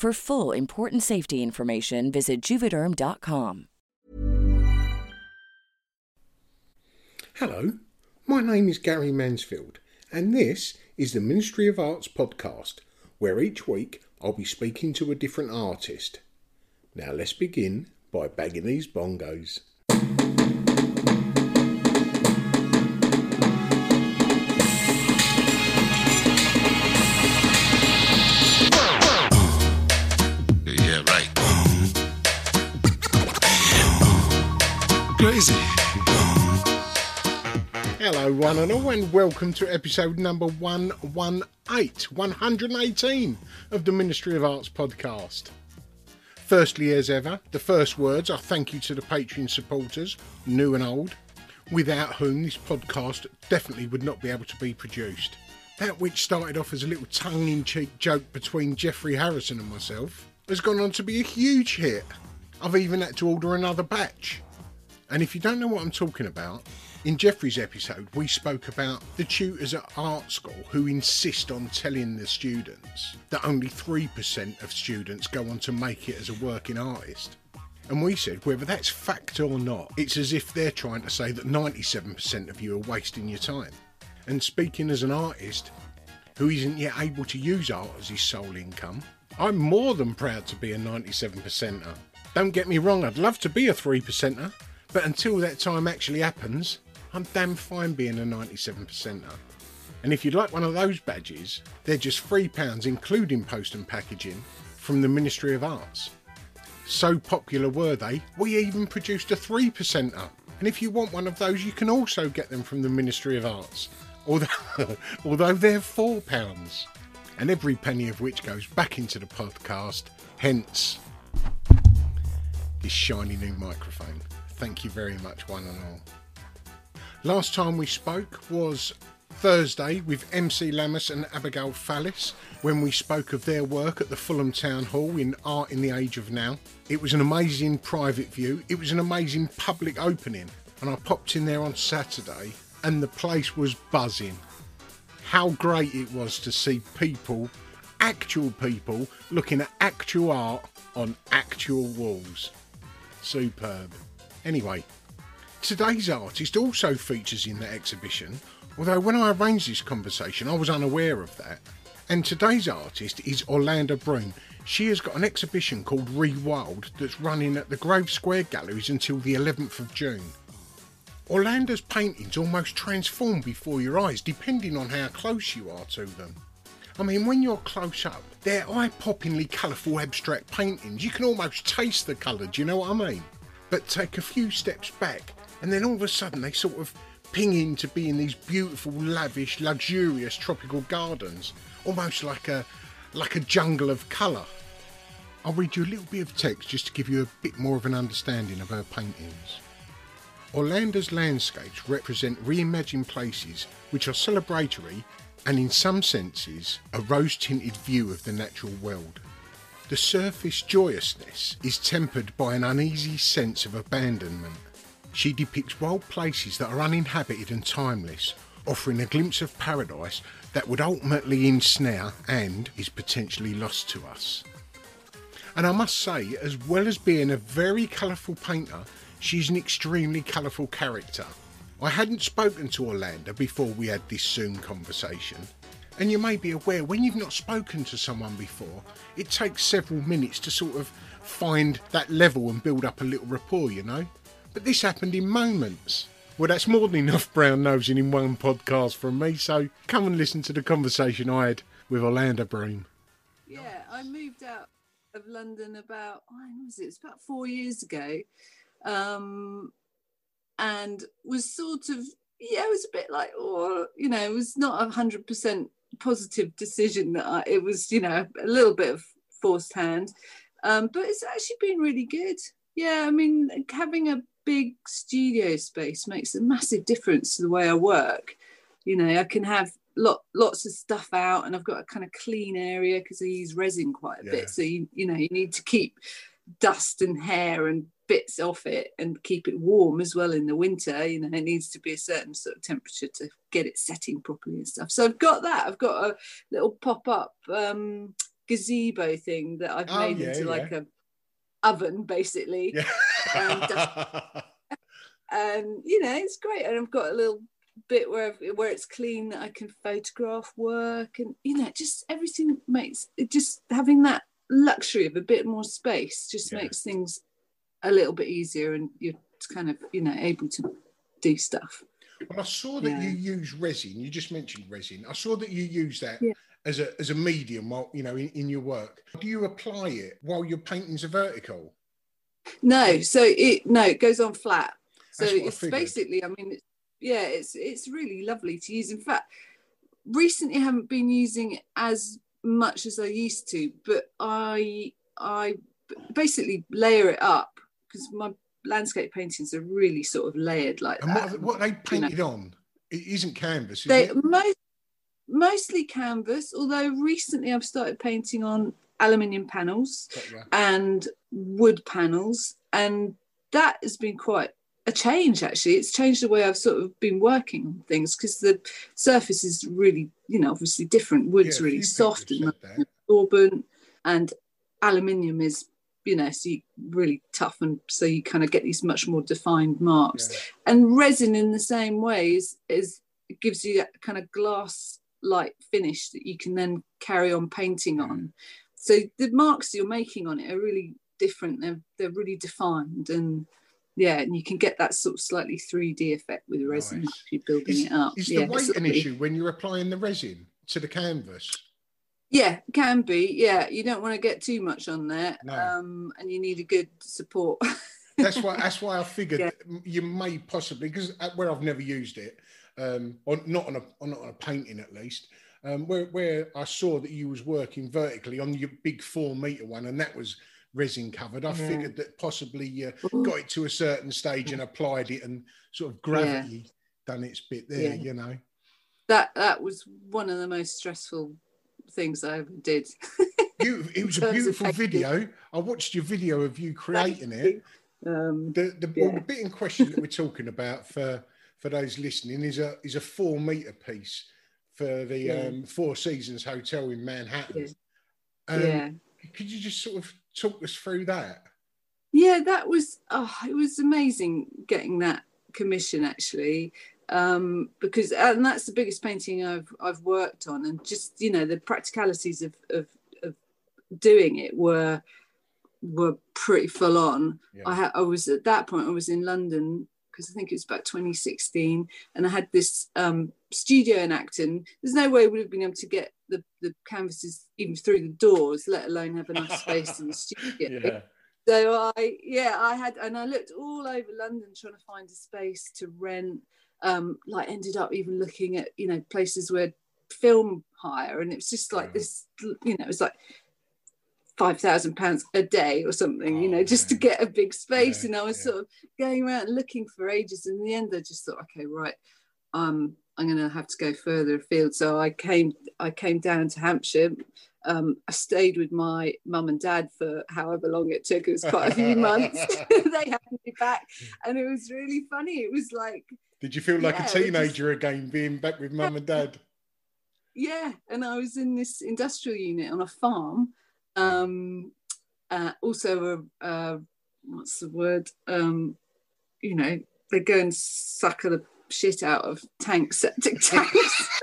For full important safety information, visit juvederm.com. Hello, my name is Gary Mansfield, and this is the Ministry of Arts podcast, where each week I'll be speaking to a different artist. Now let's begin by bagging these bongos. Crazy. Hello, one and all, and welcome to episode number 118, 118 of the Ministry of Arts podcast. Firstly, as ever, the first words are thank you to the Patreon supporters, new and old, without whom this podcast definitely would not be able to be produced. That which started off as a little tongue in cheek joke between Jeffrey Harrison and myself has gone on to be a huge hit. I've even had to order another batch. And if you don't know what I'm talking about, in Jeffrey's episode, we spoke about the tutors at art school who insist on telling the students that only 3% of students go on to make it as a working artist. And we said whether that's fact or not, it's as if they're trying to say that 97% of you are wasting your time. And speaking as an artist who isn't yet able to use art as his sole income, I'm more than proud to be a 97%er. Don't get me wrong, I'd love to be a 3%er, but until that time actually happens, I'm damn fine being a 97%er. And if you'd like one of those badges, they're just £3 including post and packaging from the Ministry of Arts. So popular were they, we even produced a 3%er. And if you want one of those, you can also get them from the Ministry of Arts, although, although they're £4. And every penny of which goes back into the podcast, hence this shiny new microphone. Thank you very much, one and all. Last time we spoke was Thursday with MC Lammas and Abigail Fallis when we spoke of their work at the Fulham Town Hall in Art in the Age of Now. It was an amazing private view, it was an amazing public opening, and I popped in there on Saturday and the place was buzzing. How great it was to see people, actual people, looking at actual art on actual walls. Superb. Anyway, Today's artist also features in the exhibition, although when I arranged this conversation I was unaware of that. And today's artist is Orlanda Broom. She has got an exhibition called Rewild that's running at the Grove Square Galleries until the 11th of June. Orlanda's paintings almost transform before your eyes depending on how close you are to them. I mean, when you're close up, they're eye poppingly colourful abstract paintings. You can almost taste the colour, do you know what I mean? But take a few steps back, and then all of a sudden they sort of ping into being these beautiful, lavish, luxurious tropical gardens, almost like a like a jungle of colour. I'll read you a little bit of text just to give you a bit more of an understanding of her paintings. Orlanda's landscapes represent reimagined places which are celebratory and, in some senses, a rose tinted view of the natural world. The surface joyousness is tempered by an uneasy sense of abandonment. She depicts wild places that are uninhabited and timeless, offering a glimpse of paradise that would ultimately ensnare and is potentially lost to us. And I must say, as well as being a very colourful painter, she's an extremely colourful character. I hadn't spoken to Orlanda before we had this Zoom conversation. And you may be aware when you've not spoken to someone before, it takes several minutes to sort of find that level and build up a little rapport, you know? But this happened in moments. Well, that's more than enough brown nosing in one podcast from me, so come and listen to the conversation I had with Orlanda Broom. Yeah, I moved out of London about when was it? It's about four years ago, um, and was sort of yeah, it was a bit like oh, you know, it was not a hundred percent positive decision that I, it was you know a little bit of forced hand, um, but it's actually been really good. Yeah, I mean, having a big studio space makes a massive difference to the way I work. You know, I can have lot lots of stuff out and I've got a kind of clean area because I use resin quite a Yeah. bit. So you you know you need to keep dust and hair and bits off it and keep it warm as well in the winter. You know, it needs to be a certain sort of temperature to get it setting properly and stuff. So I've got that. I've got a little pop-up um gazebo thing that I've Oh, made yeah, into like yeah. a oven basically Um, Yeah. and you know it's great and i've got a little bit where where it's clean that i can photograph work and you know just everything makes it just having that luxury of a bit more space just Yeah. makes things a little bit easier and you're kind of you know able to do stuff Well, I saw that Yeah. you use resin. You just mentioned resin. I saw that you use that Yeah. as a as a medium while you know in, in your work. Do you apply it while your paintings are vertical? no so it no it goes on flat so I it's figured. basically i mean it's, yeah it's it's really lovely to use in fact recently I haven't been using it as much as i used to but i i basically layer it up because my landscape paintings are really sort of layered like And what, that what are they you know. painted on? It isn't canvas, is they it? most mostly canvas although recently i've started painting on aluminium panels ya. and wood panels and that has been quite a change actually. It's changed the way i've sort of been working on things because the surface is really you know obviously different. Wood's Yeah, really soft and absorbent and aluminium is you know so you really tough and so you kind of get these much more defined marks. Yeah. and resin in the same way is, is it gives you that kind of glass like finish that you can then carry on painting on. So the marks you're making on it are really different. They're, they're really defined and yeah and you can get that sort of slightly 3d effect with resin Nice. if you're building Is, it up is yeah the weight an issue when you're applying the resin to the canvas? yeah can be yeah you don't want to get too much on there No. um and you need a good support That's why. That's why I figured Yeah. you may possibly because where I've never used it, um, or not on a on not on a painting at least. Um, where where I saw that you was working vertically on your big four meter one, and that was resin covered. I figured that possibly you got it to a certain stage and applied it, and sort of gravity done its bit there. Yeah. You know. that that was one of the most stressful things I ever did. You, it was a beautiful video. I watched your video of you creating it. um, The the, well, Yeah. the bit in question that we're talking about for for those listening is a is a four meter piece for the Yeah. um, Four Seasons Hotel in Manhattan. Yeah. Um, yeah. Could you just sort of talk us through that? Yeah, that was oh, it was amazing getting that commission actually. Um, because and that's the biggest painting I've I've worked on, and just you know the practicalities of of, of doing it were were pretty full on. Yeah. I ha- I was at that point I was in London because I think it was about 2016, and I had this um, studio in Acton. There's no way we would have been able to get the, the canvases even through the doors, let alone have enough space in the studio. Yeah. So I, yeah, I had, and I looked all over London trying to find a space to rent. Um, like ended up even looking at you know places where film hire, and it was just like Yeah. this, you know, it was like five thousand pounds a day or something, you Oh, know, just to get a big space. Yeah, and I was yeah. sort of going around looking for ages. And in the end, I just thought, okay, right, um, I'm going to have to go further afield. So I came, I came down to Hampshire. Um, I stayed with my mum and dad for however long it took. It was quite a few months. they had me back, and it was really funny. It was like, Did you feel like Yeah, a it just- teenager again, being back with mum and dad? yeah, and I was in this industrial unit on a farm. Um, uh, also, a, uh, what's the word? Um, you know, they go and suck at the shit out of tanks, septic tanks.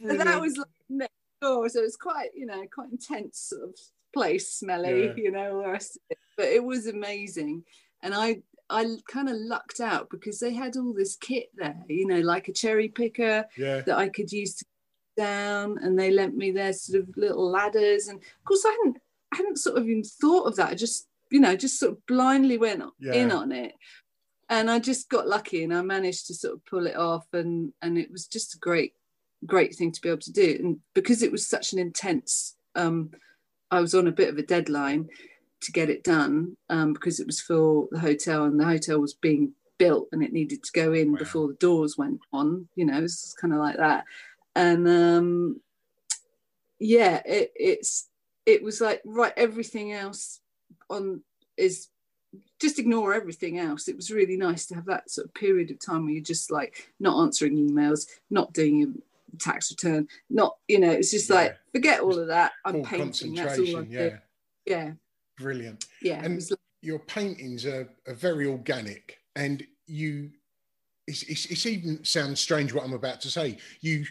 and that was like next door, so it's quite, you know, quite intense sort of place, smelly, Yeah. you know, the rest of it. But it was amazing, and I. I kind of lucked out because they had all this kit there, you know, like a cherry picker, yeah. that I could use to down, and they lent me their sort of little ladders. And of course, I hadn't, I hadn't sort of even thought of that. I just, you know, just sort of blindly went in on it, and I just got lucky, and I managed to sort of pull it off, and and it was just a great, great thing to be able to do. And because it was such an intense, um, I was on a bit of a deadline to get it done um, because it was for the hotel, and the hotel was being built and it needed to go in Wow. before the doors went on you know it's kind of like that and um yeah it, it's it was like right everything else on is just ignore everything else it was really nice to have that sort of period of time where you're just like not answering emails not doing your tax return not you know it's just Yeah. like forget all of that i'm Full painting that's all i concentration. do Yeah. yeah Brilliant. yeah And your paintings are, are very organic and you it's, it's, it's even sounds strange what i'm about to say you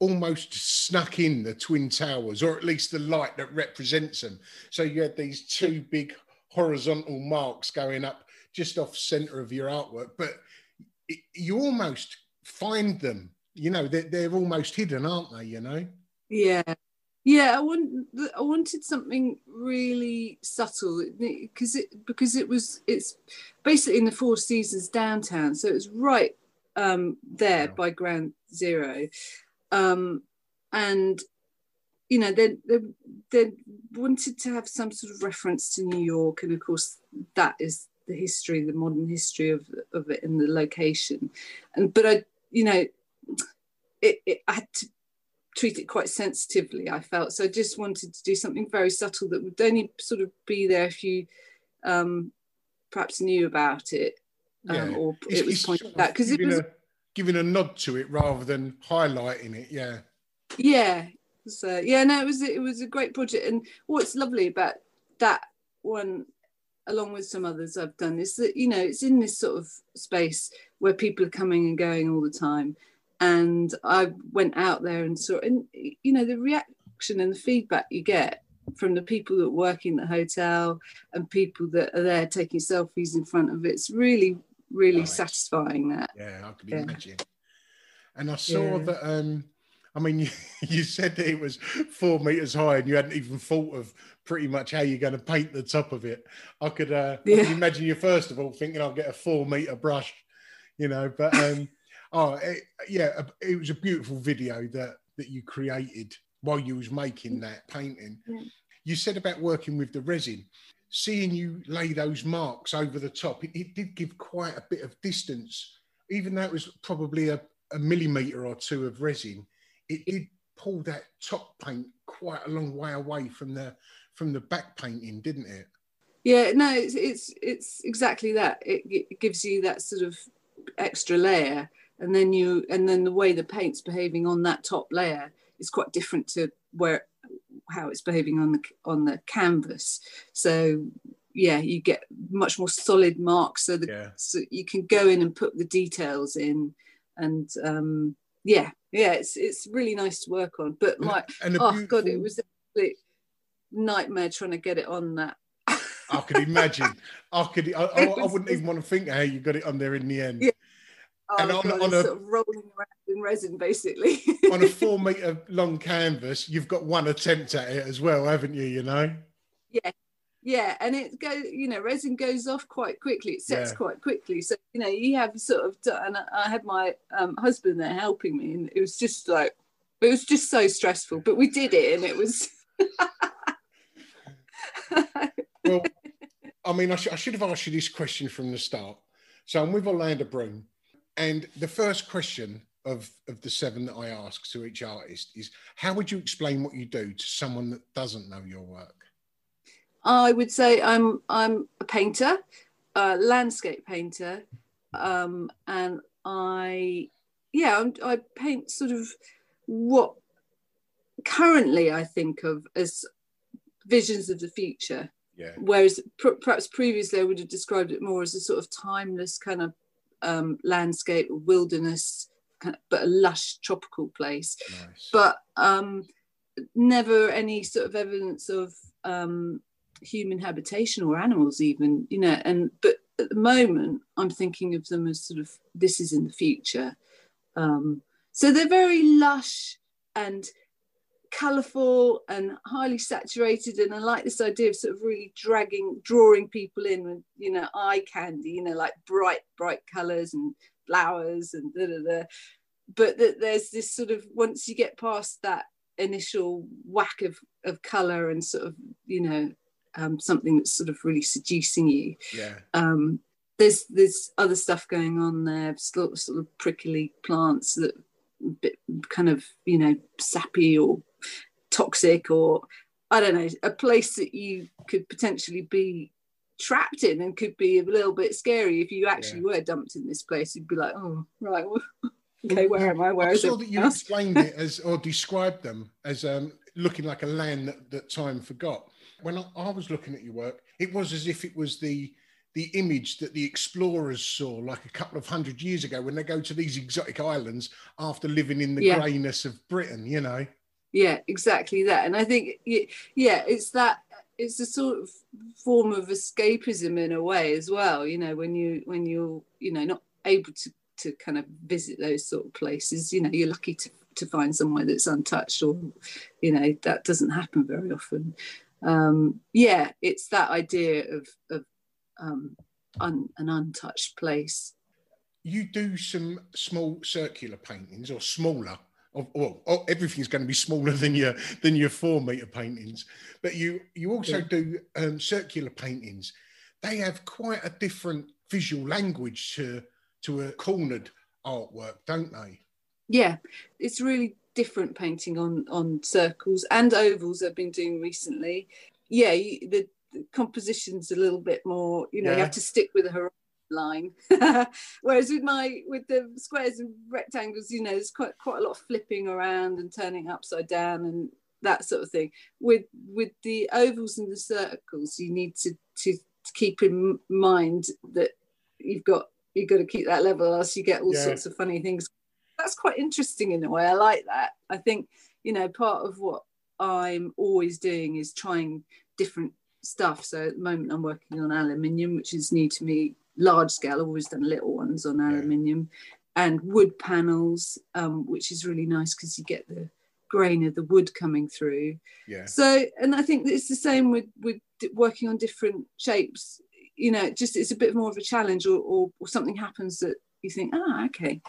almost snuck in the twin towers or at least the light that represents them so you had these two big horizontal marks going up just off center of your artwork but it, you almost find them you know they're, they're almost hidden aren't they you know Yeah, yeah. I want. I wanted something really subtle because it because it was it's basically in the Four Seasons downtown, so it was right um, there Wow. by Ground Zero, um, and you know they, they they wanted to have some sort of reference to New York, and of course that is the history, the modern history of of it and the location, and but I you know it, it I had to treat it quite sensitively i felt. So i just wanted to do something very subtle that would only sort of be there if you um perhaps knew about it um, Yeah. or It's- it was pointed out because it was a, giving a nod to it rather than highlighting it yeah. Yeah so yeah no it was it was a great project and what's lovely about that one along with some others i've done is that you know it's in this sort of space where people are coming and going all the time and i went out there and saw and you know the reaction and the feedback you get from the people that work in the hotel and people that are there taking selfies in front of it it's really really Right. satisfying that Yeah, I could Yeah. imagine. And I saw Yeah. that. um I mean, you, you said that it was four meters high, and you hadn't even thought of pretty much how you're going to paint the top of it. I could, uh, I could imagine you first of all thinking I'll get a four meter brush, you know. But um, oh, it, yeah, it was a beautiful video that that you created while you was making that painting. Yeah. You said about working with the resin seeing you lay those marks over the top, it, it did give quite a bit of distance, even though it was probably a, a millimeter or two of resin. It did pull that top paint quite a long way away from the from the back painting, didn't it? Yeah, no, it's it's, it's exactly that. It, it gives you that sort of extra layer, and then you and then the way the paint's behaving on that top layer is quite different to where how it's behaving on the on the canvas. So yeah, you get much more solid marks, so the Yeah. so you can go in and put the details in, and um, yeah, yeah, it's it's really nice to work on. But my and a oh god, it was a nightmare trying to get it on that. I could imagine. I could. I, I, I wouldn't even want to think how you got it on there in the end. Yeah. Oh, And and on- on, on a- sort of rolling around in resin, basically. on a four meter long canvas, you've got one attempt at it as well, haven't you? You know. yeah, yeah, and it goes you know, resin goes off quite quickly. It sets Yeah. quite quickly. So you know, you have sort of, done, and I had my um, husband there helping me, and it was just like, it was just so stressful. But we did it, and it was. Well, I mean, I, sh- I should have asked you this question from the start. So I'm with Orlanda Broom, and the first question of of the seven that I ask to each artist is, how would you explain what you do to someone that doesn't know your work? I would say I'm I'm a painter, a landscape painter, um, and I yeah I'm, I paint sort of what currently I think of as visions of the future. Yeah. Whereas pr- perhaps previously I would have described it more as a sort of timeless kind of um, landscape, wilderness, kind of, but a lush tropical place Nice. but um, never any sort of evidence of um, human habitation or animals even you know and but at the moment i'm thinking of them as sort of this is in the future um, so they're very lush and colorful and highly saturated and i like this idea of sort of really dragging drawing people in with you know eye candy you know like bright bright colors and flowers and da, da, da. but that there's this sort of once you get past that initial whack of of color and sort of you know um, something that's sort of really seducing you yeah. um, there's there's other stuff going on there sort of, sort of prickly plants that bit kind of you know sappy or toxic or i don't know a place that you could potentially be trapped in and could be a little bit scary if you actually Yeah. were dumped in this place you'd be like oh right well, okay where am i where I is saw it that you explained it as or described them as um, looking like a land that, that time forgot. When I, I was looking at your work, it was as if it was the the image that the explorers saw like a couple of hundred years ago when they go to these exotic islands after living in the Yeah. greyness of Britain, you know. yeah exactly that and i think yeah it's that it's a sort of form of escapism in a way as well you know when you when you're you know not able to to kind of visit those sort of places you know you're lucky to to find somewhere that's untouched or you know that doesn't happen very often um yeah it's that idea of of um un, an untouched place You do some small circular paintings or smaller. Of, well, everything's going to be smaller than your than your four meter paintings, but you you also Yeah. do um, circular paintings. They have quite a different visual language to to a cornered artwork, don't they? yeah it's really different painting on on circles and ovals i've been doing recently. Yeah you, the, the composition's a little bit more you know you have to stick with a horizon line. Whereas with my with the squares and rectangles you know there's quite quite a lot of flipping around and turning upside down and that sort of thing. With with the ovals and the circles you need to to, to keep in mind that you've got you've got to keep that level else you get all Yeah. sorts of funny things that's quite interesting in a way. I like that. I think, you know, part of what I'm always doing is trying different stuff. So at the moment I'm working on aluminium, which is new to me, large scale. I've always done little ones on aluminium and wood panels, um, which is really nice because you get the grain of the wood coming through. Yeah. So, and I think it's the same with with working on different shapes. You know, just it's a bit more of a challenge, or, or, or something happens that you think, ah, okay,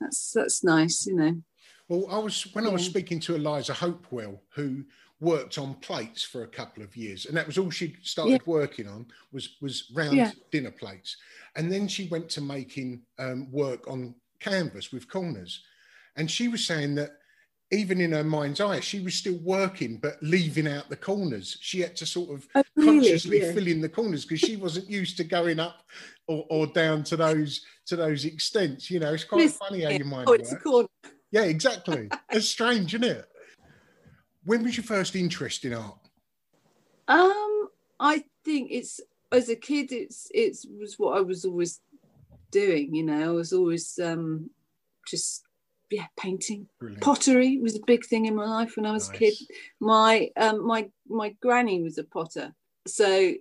that's that's nice. You know, Well, I was when I was speaking to Eliza Hopewell, who worked on plates for a couple of years, and that was all she started working on was was round Yeah. dinner plates, and then she went to making um, work on canvas with corners, and she was saying that even in her mind's eye, she was still working but leaving out the corners. She had to sort of Oh, really? consciously Yeah. fill in the corners because she wasn't used to going up or, or down to those to those extents. You know, it's quite Listen, funny how your mind oh, it's a works. corner. Yeah, exactly. it's strange, isn't it? When was your first interest in art? Um, I think it's as a kid, it's it was what I was always doing. You know, I was always um just yeah painting. Brilliant. Pottery was a big thing in my life when I was a kid. My um my my granny was a potter, so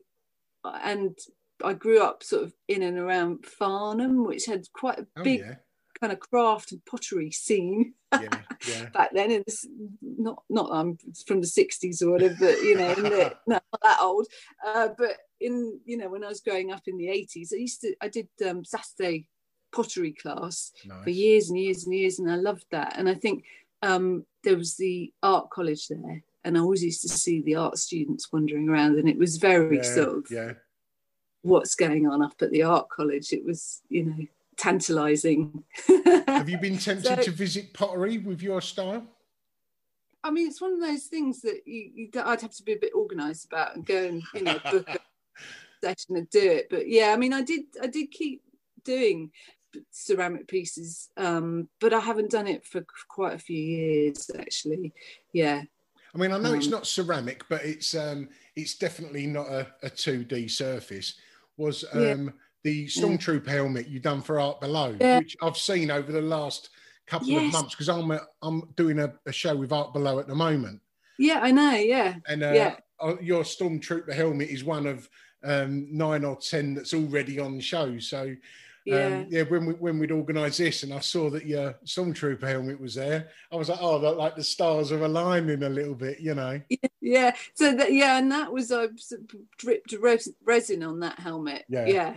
and I grew up sort of in and around Farnham, which had quite a Oh, big yeah. kind of craft and pottery scene Yeah, yeah. back then. It's not not I'm from the '60s or whatever, but you know, the, no, not that old. Uh, but in you know, when I was growing up in the '80s, I used to I did um, Saturday pottery class for years and years and years, and I loved that. And I think um, there was the art college there, and I always used to see the art students wandering around, and it was very Yeah, sort of yeah. what's going on up at the art college. It was, you know, tantalizing. Have you been tempted So- to visit pottery with your style? I mean, it's one of those things that you, you, I'd have to be a bit organised about and go and you know book a session and do it. But yeah, I mean, I did I did keep doing ceramic pieces, um, but I haven't done it for quite a few years actually. Yeah, I mean, I know it's Um, not ceramic, but it's um, it's definitely not a, a 2D surface. Was Yeah. um, the Stormtrooper helmet you done for Art Below, Yeah. which I've seen over the last couple of months because I'm a, I'm doing a, a show with Art Below at the moment, yeah, I know. Yeah, and uh, Yeah. uh, your Stormtrooper helmet is one of um, nine or ten that's already on show. So. Yeah. Um, yeah, when we when we'd organised this, and I saw that your Stormtrooper helmet was there, I was like, "Oh, that- like the stars are aligning a little bit," you know. yeah so that yeah and that was i dripped res- resin on that helmet Yeah. yeah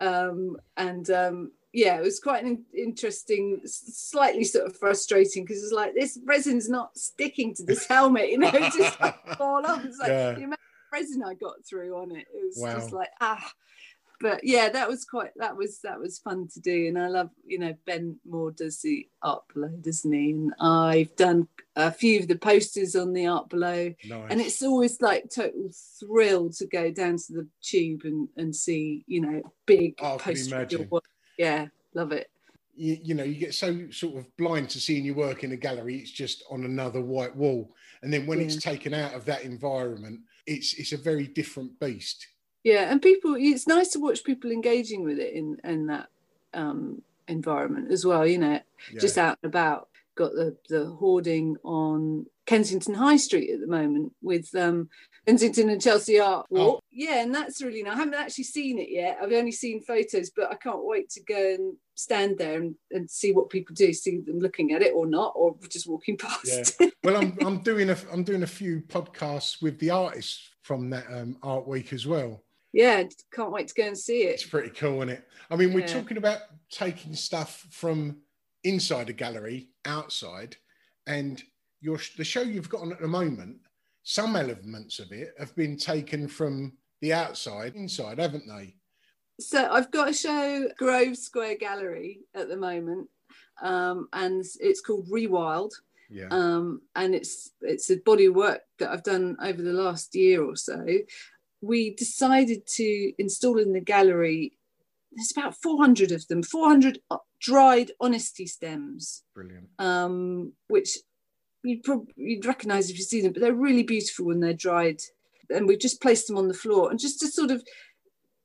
um and um yeah it was quite an interesting slightly sort of frustrating because it's like this resin's not sticking to this helmet you know it just fall off it's like Yeah. the amount of resin i got through on it it was just like ah but yeah that was quite that was that was fun to do. And i love you know ben moore does the art below doesn't he? And i've done a few of the posters on the art below. Nice. and it's always like total thrill to go down to the tube and, and see you know big Oh, poster yeah love it. You, you know, you get so sort of blind to seeing your work in a gallery. It's just on another white wall, and then when it's taken out of that environment, it's it's a very different beast. Yeah and people it's nice to watch people engaging with it in in that um environment as well you know just out and about got the the hoarding on Kensington High Street at the moment with um Kensington and Chelsea Art Walk. Yeah, and that's really nice. I haven't actually seen it yet. I've only seen photos, but I can't wait to go and stand there and, and see what people do, see them looking at it or not, or just walking past. Yeah. Well, I'm I'm doing a I'm doing a few podcasts with the artists from that um, art week as well. Yeah, can't wait to go and see it. It's pretty cool, isn't it? I mean, we're Yeah. talking about taking stuff from inside a gallery outside, and your the show you've got on at the moment. Some elements of it have been taken from the outside inside, haven't they? So I've got a show Grove Square Gallery at the moment, um, and it's called Rewild. Yeah. um, and it's it's a body of work that I've done over the last year or so. We decided to install in the gallery. There's about 400 of them, 400 dried honesty stems, Brilliant. um, which you'd probably you'd recognise if you see them, but they're really beautiful when they're dried. And we've just placed them on the floor, and just to sort of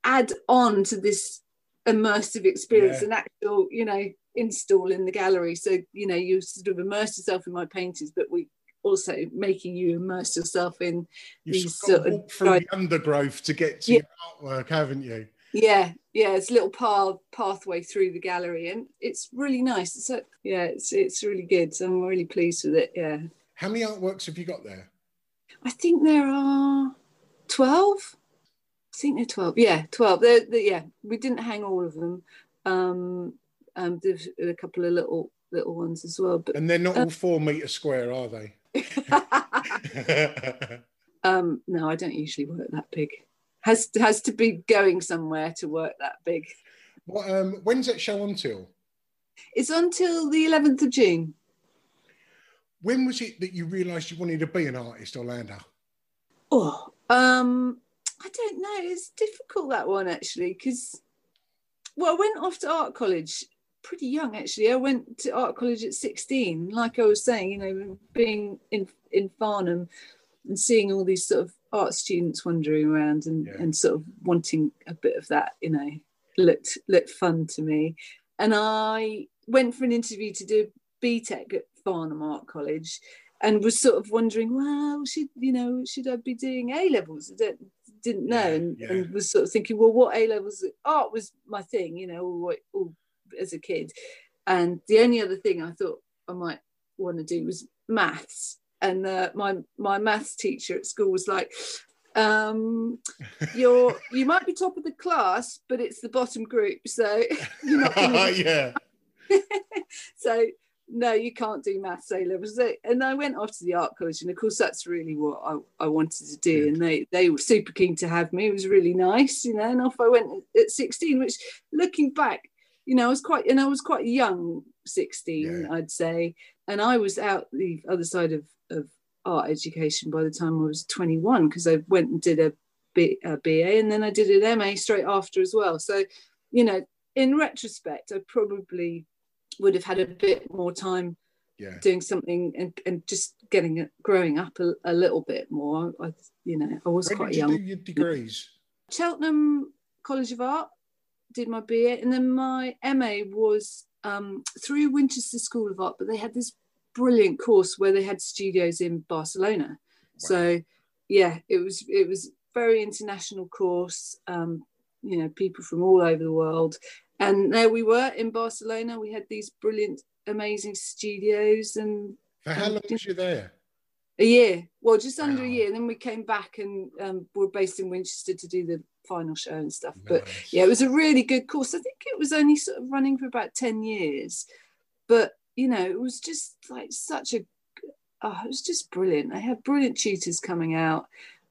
add on to this immersive experience, Yeah. an actual, you know, install in the gallery. So you know, you sort of immerse yourself in my paintings, but we also making you immerse yourself in You've these sort of through the undergrowth to get to Yeah. your artwork, haven't you? yeah yeah it's a little path pathway through the gallery and it's really nice so yeah it's it's really good so i'm really pleased with it yeah How many artworks have you got there? i think there are 12 i think they're 12 yeah 12 they're, they're- yeah we didn't hang all of them um um there's a couple of little little ones as well but And they're not all four meter square, are they? um no i don't usually work that big has has to be going somewhere to work that big what, um, when's that show until? it's until the 11th of june When was it that you realised you wanted to be an artist, Orlanda? Oh, um, I don't know. It's difficult that one actually because, well, I went off to art college pretty young actually. I went to art college at sixteen. Like I was saying, you know, being in in Farnham and seeing all these sort of art students wandering around and, Yeah. and sort of wanting a bit of that, you know, looked looked fun to me. And I went for an interview to do BTEC at Farnham Art College and was sort of wondering, well, should you know, should I be doing A levels? I don't didn't know and, yeah. and was sort of thinking, well, what A levels? Art was my thing, you know, all, all, as a kid. And the only other thing I thought I might want to do was maths. And uh, my my maths teacher at school was like, um, "You're you might be top of the class, but it's the bottom group, so you're not to yeah. so no, you can't do maths A levels. And I went off to the art college, and of course that's really what I, I wanted to do. Good. And they they were super keen to have me. It was really nice, you know. And off I went at 16, which looking back, you know, I was quite and I was quite young, 16, Yeah. I'd say. And I was out the other side of, of art education by the time I was 21, because I went and did a, B, a BA and then I did an MA straight after as well. So, you know, in retrospect, I probably would have had a bit more time Yeah. doing something and, and just getting it growing up a, a little bit more I, you know i was When quite did you young your degrees? cheltenham college of art did my ba and then my ma was um, through winchester school of art but they had this brilliant course where they had studios in barcelona. So yeah it was it was very international course um, you know people from all over the world. And there we were in barcelona. We had these brilliant amazing studios and For how long was you there? A year. Well just under Wow. a year. And then we came back and um, were based in winchester to do the final show and stuff. But yeah it was a really good course. I think it was only sort of running for about 10 years. But you know it was just like such a oh, it was just brilliant. I had brilliant tutors coming out.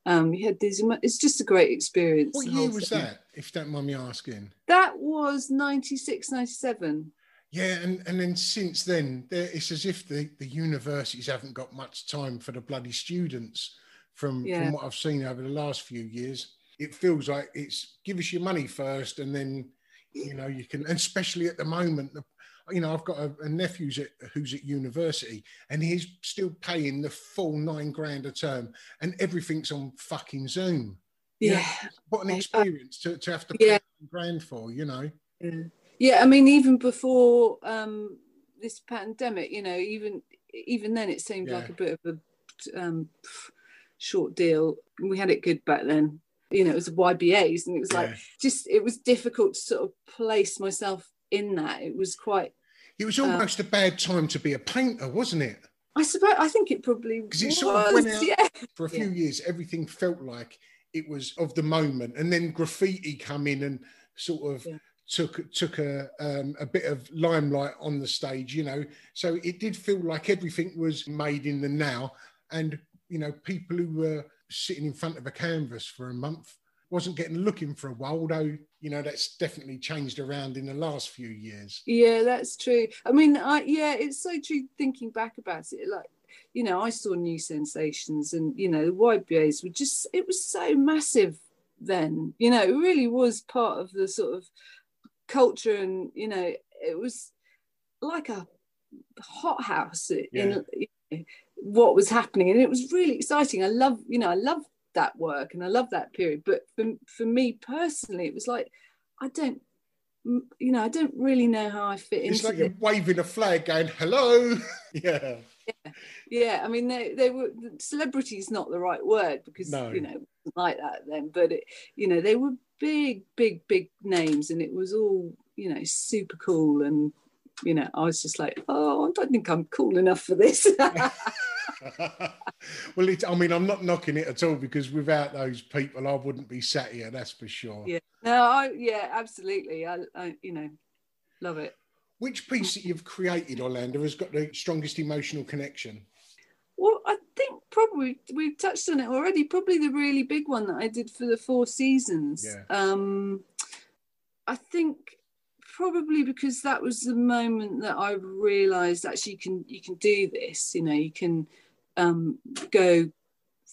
Um you had these it's just a great experience What year was thing. that, if you don't mind me asking? that was 96 97 Yeah, and, and then since then, it's as if the, the universities haven't got much time for the bloody students. From Yeah. from what I've seen over the last few years, it feels like it's give us your money first, and then you know you can. Especially at the moment, the, you know, I've got a, a nephew who's at, university, and he's still paying the full nine grand a term, and everything's on fucking Zoom. You know, yeah what an experience to, to have to pay Yeah. nine grand for, you know. yeah. Yeah i mean even before um this pandemic you know even even then it seemed like a bit of a um short deal. We had it good back then. You know it was ybas and it was like Yeah. just it was difficult to sort of place myself in that. It was quite It was almost a bad time to be a painter, wasn't it? i suppose i think it probably 'Cause it was sort of went out- yeah. For a few years, everything felt like it was of the moment, and then graffiti come in and sort of Yeah. Took took a um, a bit of limelight on the stage, you know. So it did feel like everything was made in the now, and you know, people who were sitting in front of a canvas for a month wasn't getting looking for a while. Although you know that's definitely changed around in the last few years. Yeah, that's true. I mean, I yeah, it's so true thinking back about it. Like, you know, I saw new sensations and you know, the YBAs were just it was so massive then. You know, it really was part of the sort of culture and you know, it was like a hothouse in you know, what was happening and it was really exciting. I love, you know, I love that work and I love that period. But for for me personally, it was like I don't you know, I don't really know how I fit It's into like you're waving a flag, going "Hello." yeah. Yeah, I mean, they they were celebrity is not the right word because No. you know like that then, but it, you know they were big, big, big names, and it was all you know super cool, and you know I was just like, oh, I don't think I'm cool enough for this. well, it, I mean, I'm not knocking it at all because without those people, I wouldn't be sat here. That's for sure. yeah, no, I yeah, absolutely, I, I you know love it. Which piece that you've created, Orlanda, has got the strongest emotional connection? Well, I think probably we've touched on it already. Probably the really big one that I did for the Four Seasons. Yeah. Um, I think probably because that was the moment that I realised actually you can you can do this. You know, you can um, go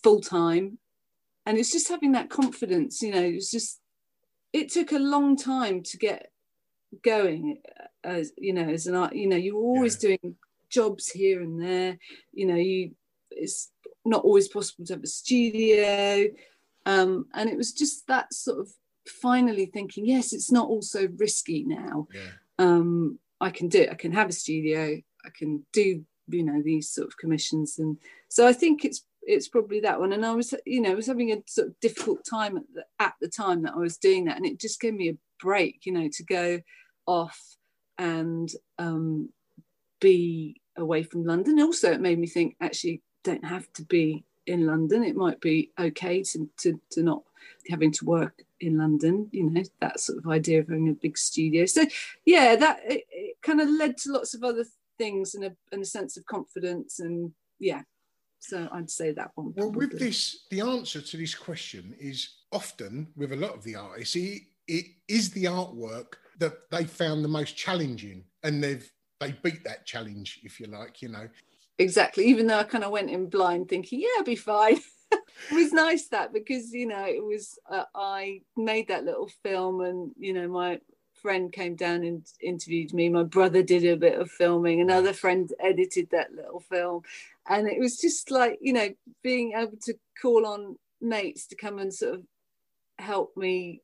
full time, and it's just having that confidence. You know, it's just it took a long time to get going as you know as an art you know you were always doing jobs here and there. You know you it's not always possible to have a studio. Um and it was just that sort of finally thinking yes it's not all so risky now. Yeah. um i can do it. I can have a studio. I can do you know these sort of commissions. And so i think it's it's probably that one. And I was, you know, I was having a sort of difficult time at the, at the time that I was doing that, and it just gave me a break, you know, to go off and um, be away from London. Also, it made me think actually don't have to be in London. It might be okay to to, to not having to work in London. You know, that sort of idea of having a big studio. So yeah, that it, it kind of led to lots of other things and a, and a sense of confidence and yeah. So I'd say that one. Well, with this, the answer to this question is often with a lot of the artists, it, it is the artwork that they found the most challenging, and they've they beat that challenge, if you like. You know, exactly even though i kind of went in blind thinking yeah i'll be fine. It was nice that because you know it was uh, i made that little film and you know my friend came down and interviewed me my brother did a bit of filming another friend edited that little film. And it was just like you know being able to call on mates to come and sort of help me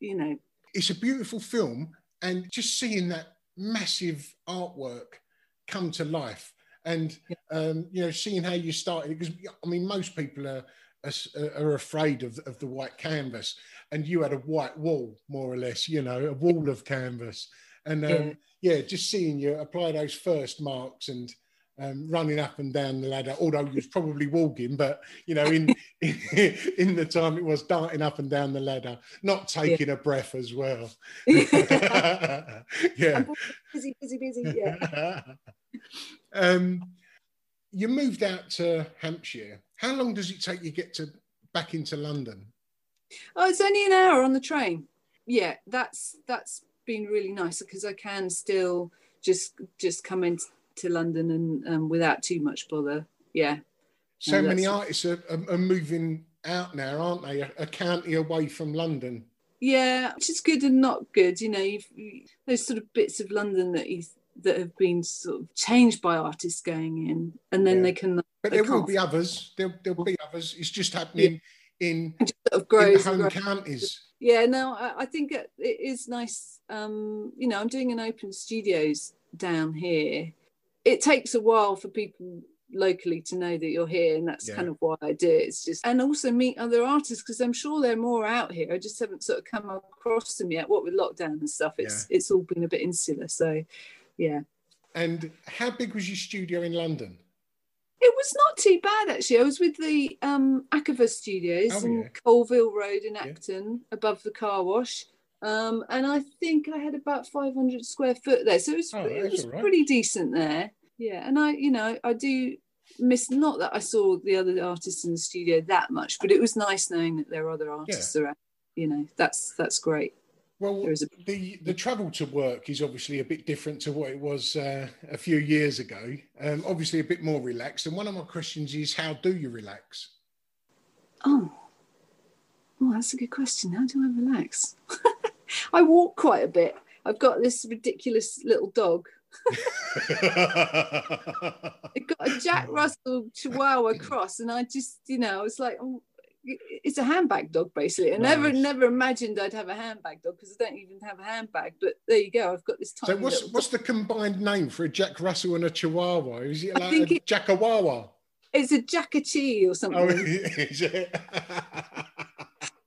you know. It's a beautiful film, and just seeing that massive artwork come to life, and um, you know, seeing how you started. Because I mean, most people are are, are afraid of, of the white canvas, and you had a white wall, more or less. You know, a wall of canvas, and um, yeah. yeah, just seeing you apply those first marks and um, running up and down the ladder, although he was probably walking, but you know, in, in, in the time it was darting up and down the ladder, not taking yeah. a breath as well. yeah, busy, busy, busy. Yeah. um, you moved out to Hampshire. How long does it take you to get to back into London? Oh, it's only an hour on the train. Yeah, that's that's been really nice because I can still just just come in to London and um, without too much bother. Yeah. So no, many artists are, are, moving out now, aren't they? A, a, county away from London. Yeah, which is good and not good. You know, you, those sort of bits of London that you that have been sort of changed by artists going in, and then yeah. they can. But they there will be others. There, there'll be others. It's just happening yeah. in, sort of grows in the home counties. Yeah, no, I, I think it, it is nice. Um, you know, I'm doing an open studios down here it takes a while for people locally to know that you're here and that's yeah. kind of why I do it. It's just and also meet other artists because I'm sure they're more out here. I just haven't sort of come across them yet. What with lockdown and stuff, it's yeah. it's all been a bit insular. So yeah. And how big was your studio in London? It was not too bad actually. I was with the um ACAVA Studios oh, in Colville Road in Acton, above the car wash. Um, and I think I had about 500 square foot there, so it was, oh, it was right. pretty decent there. Yeah, and I, you know, I do miss not that I saw the other artists in the studio that much, but it was nice knowing that there are other artists yeah. around. You know, that's that's great. Well, a... the the travel to work is obviously a bit different to what it was uh, a few years ago. Um, obviously, a bit more relaxed. And one of my questions is, how do you relax? Oh, oh, that's a good question. How do I relax? I walk quite a bit. I've got this ridiculous little dog. I got a Jack Russell Chihuahua cross, and I just, you know, it's like, oh, it's a handbag dog basically. I nice. never, never imagined I'd have a handbag dog because I don't even have a handbag. But there you go. I've got this tiny. So what's what's the combined name for a Jack Russell and a Chihuahua? Is it like a it, Jackawawa? It's a Jackachi or something. Oh, is it?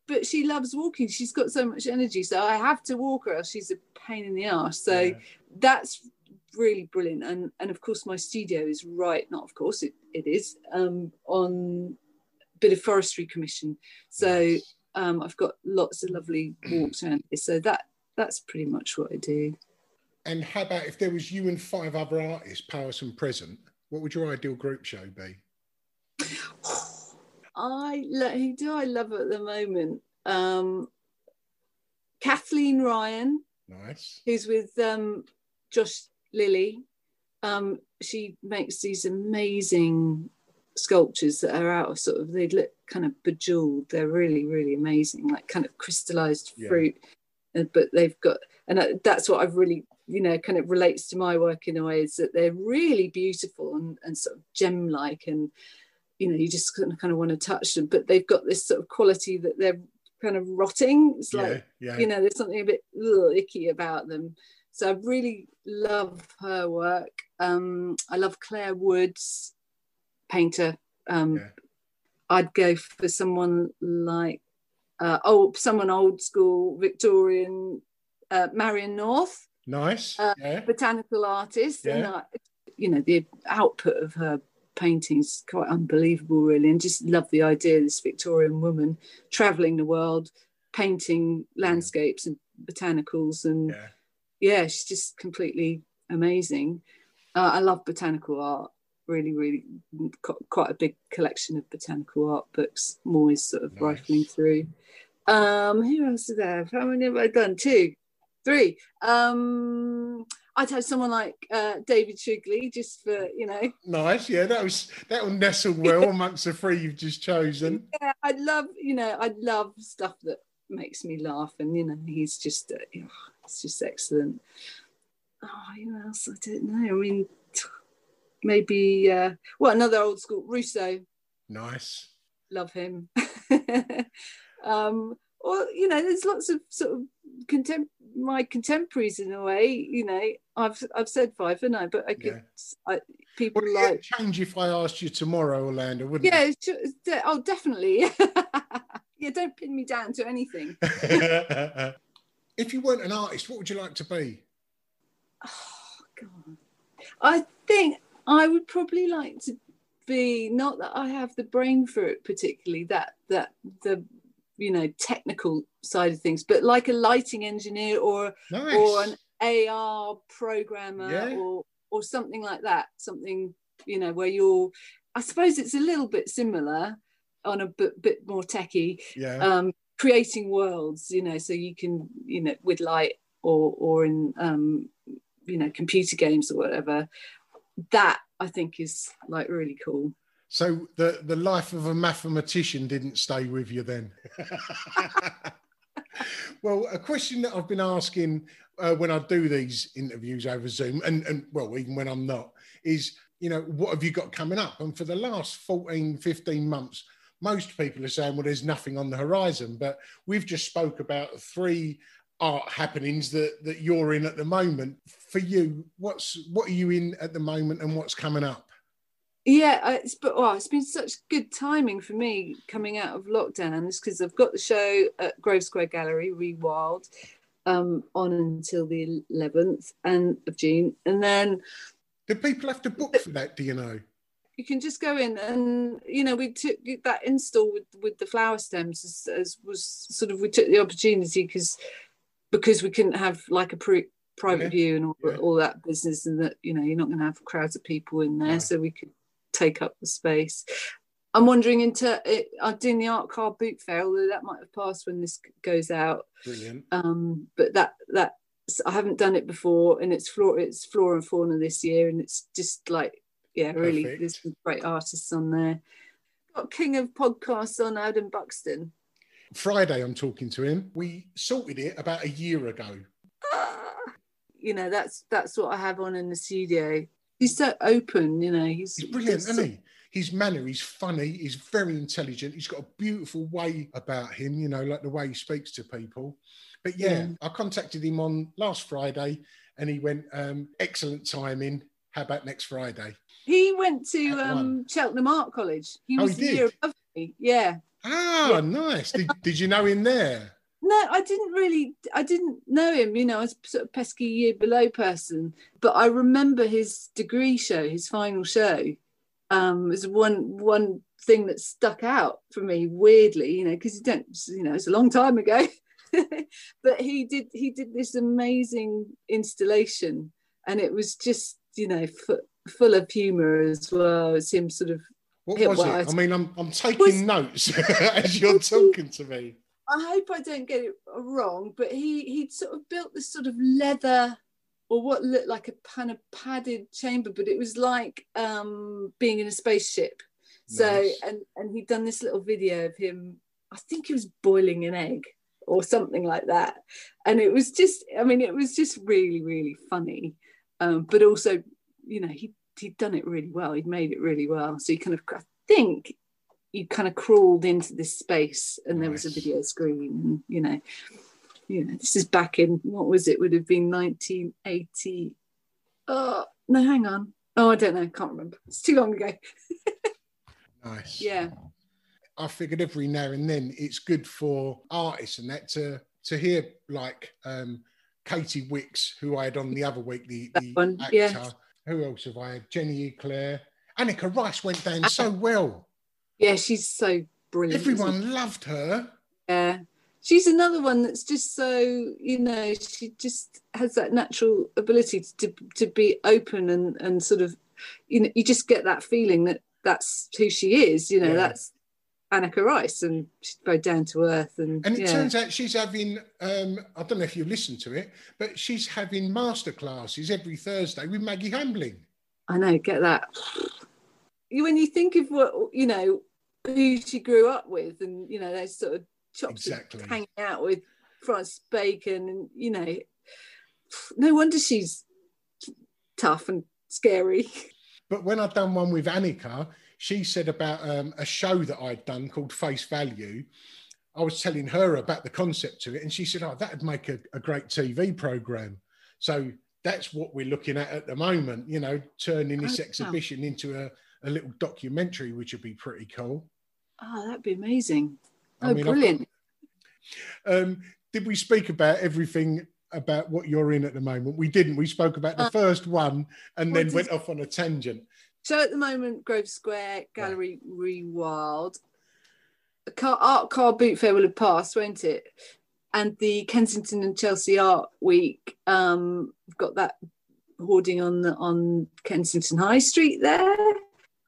but she loves walking. She's got so much energy, so I have to walk her. Else she's a pain in the ass. So yeah. that's really brilliant. And and of course, my studio is right. Not of course, it, it is um, on a bit of forestry commission. So yes. um, I've got lots of lovely walks around here. So that that's pretty much what I do. And how about if there was you and five other artists, past and present? What would your ideal group show be? I who do I love at the moment? Um, Kathleen Ryan. Nice. Who's with um, Josh Lilley. Um, she makes these amazing sculptures that are out of sort of they look kind of bejeweled. They're really really amazing, like kind of crystallized fruit. Yeah. But they've got, and that's what I've really you know kind of relates to my work in a way is that they're really beautiful and, and sort of gem like and you know you just kind of, kind of want to touch them but they've got this sort of quality that they're kind of rotting it's like yeah, yeah. you know there's something a bit ugh, icky about them so i really love her work um, i love Clare Woods painter um, yeah. I'd go for someone like uh, oh, someone old school Victorian, uh, Marianne North, Nice. uh, yeah. botanical artist, and Yeah. I, you know the output of her paintings quite unbelievable, really, and just love the idea of this Victorian woman traveling the world, painting landscapes and botanicals, and Yeah. Yeah, she's just completely amazing. Uh, I love botanical art. Really, really, quite a big collection of botanical art books. I'm always sort of Nice. rifling through. Um, who else did I have? How many have I done? Two, three. Um, I'd have someone like uh, David Shrigley, just for you know. Nice. Yeah, that was that will nestle well amongst the three you've just chosen. Yeah, I love you know I love stuff that makes me laugh, and you know he's just uh, it's just excellent. Oh, who else? I don't know. I mean, maybe uh, well another old school Rousseau. Nice. Love him. um, or you know, there's lots of sort of contem- my contemporaries in a way. You know, I've I've said five, haven't I? But I could I, people Would like it change if I asked you tomorrow, Orlanda? Wouldn't yeah, ju- de- oh, definitely. yeah, don't pin me down to anything. if you weren't an artist, what would you like to be? Oh, God. I think I would probably like to be not that I have the brain for it particularly that that the you know technical side of things, but like a lighting engineer or Nice. or an AR programmer Yeah. or or something like that. Something you know where you're. I suppose it's a little bit similar on a bit, bit more techie yeah. um, creating worlds, you know, so you can, you know, with light or or in um, you know computer games or whatever. That I think is like really cool. so the the life of a mathematician didn't stay with you then. well, a question that I've been asking uh, when I do these interviews over Zoom, and and well, even when I'm not, is you know what have you got coming up? And for the last 14, 15 months, most people are saying, well, there's nothing on the horizon. But we've just spoke about three art happenings that that you're in at the moment. For you, what's what are you in at the moment, and what's coming up? Yeah, uh, it's but oh, it's been such good timing for me coming out of lockdown. Is because I've got the show at Grove Square Gallery, Rewild, um, on until the 11th and of June, and then Do people have to book for that? Do you know? You can just go in and you know we took that install with with the flower stems as, as was sort of we took the opportunity because because we couldn't have like a pre, private Yeah, view and all, yeah. all that business and that you know you're not going to have crowds of people in there No. so we could take up the space i'm wondering into it i'm doing the art car boot fair although that might have passed when this goes out Brilliant. um but that that I haven't done it before, and it's flora it's flora and fauna this year, and it's just like yeah, really. Perfect. There's some great artists on there. Got King of Podcasts on Adam Buxton. Friday, I'm talking to him. We sorted it about a year ago. Ah! You know that's that's what I have on in the studio. He's so open, you know. He's, He's brilliant, he's isn't he? His manner, he's funny, he's very intelligent. He's got a beautiful way about him, you know, like the way he speaks to people. But yeah, Yeah. I contacted him on last Friday and he went, um, excellent timing. How about next Friday? He went to um. Cheltenham Art College. He Oh, was he the year above me. Yeah. Ah, Yeah. nice. Did, did you know him there? No, I didn't really. I didn't know him. You know, I was sort of pesky year below person. But I remember his degree show, his final show, um, was one one thing that stuck out for me. Weirdly, you know, because you don't, you know, it's a long time ago. but he did he did this amazing installation, and it was just you know fu- full of humour as well as him sort of What was it? I- I mean, I'm, I'm taking Was- notes as you're talking to me. I hope I don't get it wrong, but he he'd sort of built this sort of leather or what looked like a kind of padded chamber, but it was like um, being in a spaceship. So and and he'd done this little video of him. I think he was boiling an egg or something like that, and it was just. I mean, it was just really really funny, um, but also you know he he'd done it really well. He'd made it really well. So he kind of I think you kind of crawled into this space and there was a video screen and you know. You know this is back in what was it? Would have been 1980 oh no hang on. Oh i don't know can't remember. It's too long ago. Nice. yeah. I figured every now and then it's good for artists and that to to hear like um, Katie Wicks, who I had on the other week, the, the one, actor. yeah. Who else have I had? Jenny Eclair. Anneka Rice went down so ah. well. Yeah, she's so brilliant. Everyone loved her. Yeah. She's another one that's just so, you know, she just has that natural ability to to be open and and sort of, you know, you just get that feeling that that's who she is, you know, Yeah. that's Anneka Rice and she's very down to earth and, And it yeah. turns out she's having, um, I don't know if you listen to it, but she's having master classes every Thursday with Maggie Hambling. I know, get that. When you think of what, you know, who she grew up with and, you know, those sort of chops Exactly. hanging out with Francis Bacon and, you know, no wonder she's tough and scary. But when I've done one with Anneka, she said about um, a show that I'd done called Face Value. I was telling her about the concept of it, and she said, "Oh, that'd make a, a great TV program." So that's what we're looking at at the moment. You know, turning this Oh, wow. exhibition into a, a little documentary, which would be pretty cool. Oh, that'd be amazing. I Oh, mean, I've got- brilliant. Um, did we speak about everything about what you're in at the moment? We didn't. We spoke about the Uh, first one and then went off on a tangent. So at the moment, Grove Square Gallery Rewild. A car, art car boot fair will have passed, won't it? And the Kensington and Chelsea Art Week, um, we've got that hoarding on the, on Kensington High Street there.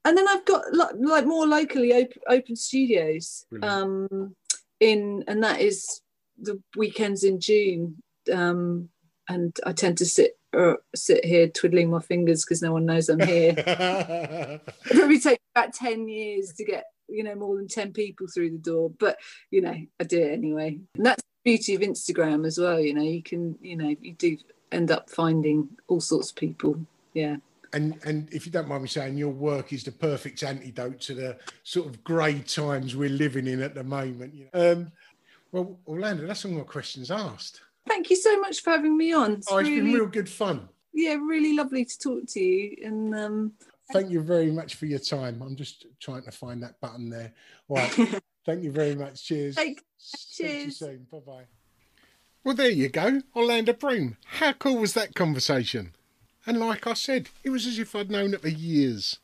And then I've got lo- like more locally open, open studios Brilliant. um, in, and that is the weekends in June. Um, and I tend to sit uh, sit here twiddling my fingers because no one knows I'm here. It probably take about 10 years to get, you know, more than 10 people through the door. But, you know, I do it anyway. And that's the beauty of Instagram as well. You know, you can, you know, you do end up finding all sorts of people. Yeah. and and if you don't mind me saying, your work is the perfect antidote to the sort of grey times we're living in at the moment. You know? um, well, Orlanda, that's all my questions asked. Thank you so much for having me on. It's Oh, it's really, been real good fun. yeah, really lovely to talk to you. And um, Thank you very much for your time. I'm just trying to find that button there. Right. Thank you very much. Cheers. Take- Speak to you cheers. soon. Bye bye. Well, there you go. Orlanda Broom. How cool was that conversation? And like I said, it was as if I'd known it for years.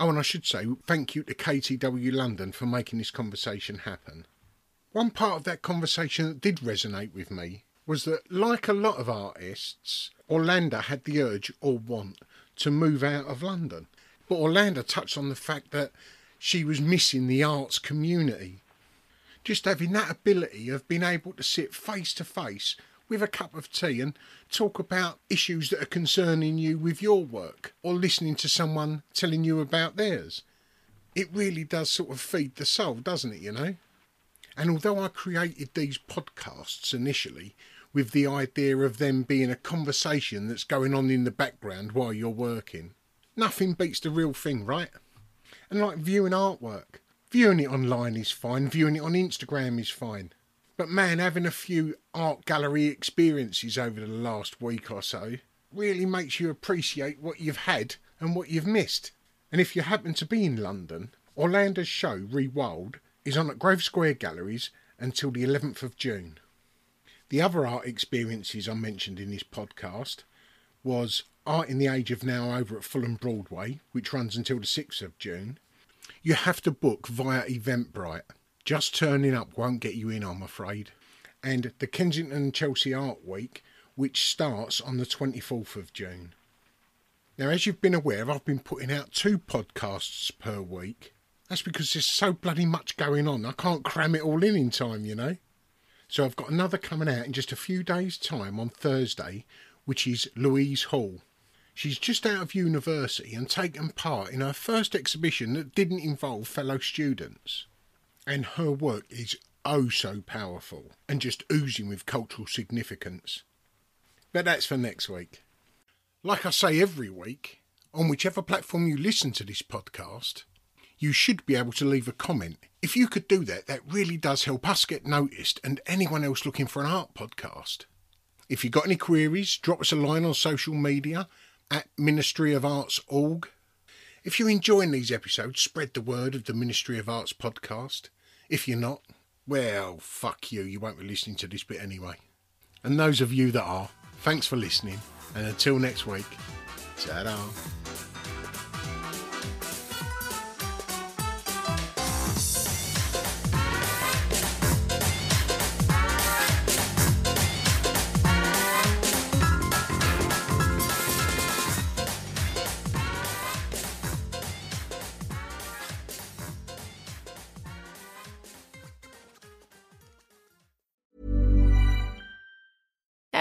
Oh, and I should say thank you to KTW London for making this conversation happen. One part of that conversation that did resonate with me was that, like a lot of artists, Orlanda had the urge or want to move out of London. But Orlanda touched on the fact that she was missing the arts community. Just having that ability of being able to sit face to face with a cup of tea and talk about issues that are concerning you with your work or listening to someone telling you about theirs. It really does sort of feed the soul, doesn't it, you know? And although I created these podcasts initially with the idea of them being a conversation that's going on in the background while you're working, nothing beats the real thing, right? And like viewing artwork, viewing it online is fine, viewing it on Instagram is fine. But man, having a few art gallery experiences over the last week or so really makes you appreciate what you've had and what you've missed. And if you happen to be in London, Orlanda's show, Rewild, is on at Grove Square Galleries until the 11th of June. The other art experiences I mentioned in this podcast was Art in the Age of Now over at Fulham Broadway, which runs until the 6th of June. You have to book via Eventbrite. Just turning up won't get you in, I'm afraid. And the Kensington Chelsea Art Week, which starts on the 24th of June. Now, as you've been aware, I've been putting out two podcasts per week. That's because there's so bloody much going on. I can't cram it all in in time, you know. So I've got another coming out in just a few days' time on Thursday, which is Louise Hall. She's just out of university and taken part in her first exhibition that didn't involve fellow students. And her work is oh so powerful and just oozing with cultural significance. But that's for next week. Like I say every week, on whichever platform you listen to this podcast, you should be able to leave a comment. If you could do that, that really does help us get noticed and anyone else looking for an art podcast. If you've got any queries, drop us a line on social media at Ministry of Arts org. If you're enjoying these episodes, spread the word of the Ministry of Arts podcast. If you're not, well, fuck you. You won't be listening to this bit anyway. And those of you that are, thanks for listening. And until next week, ta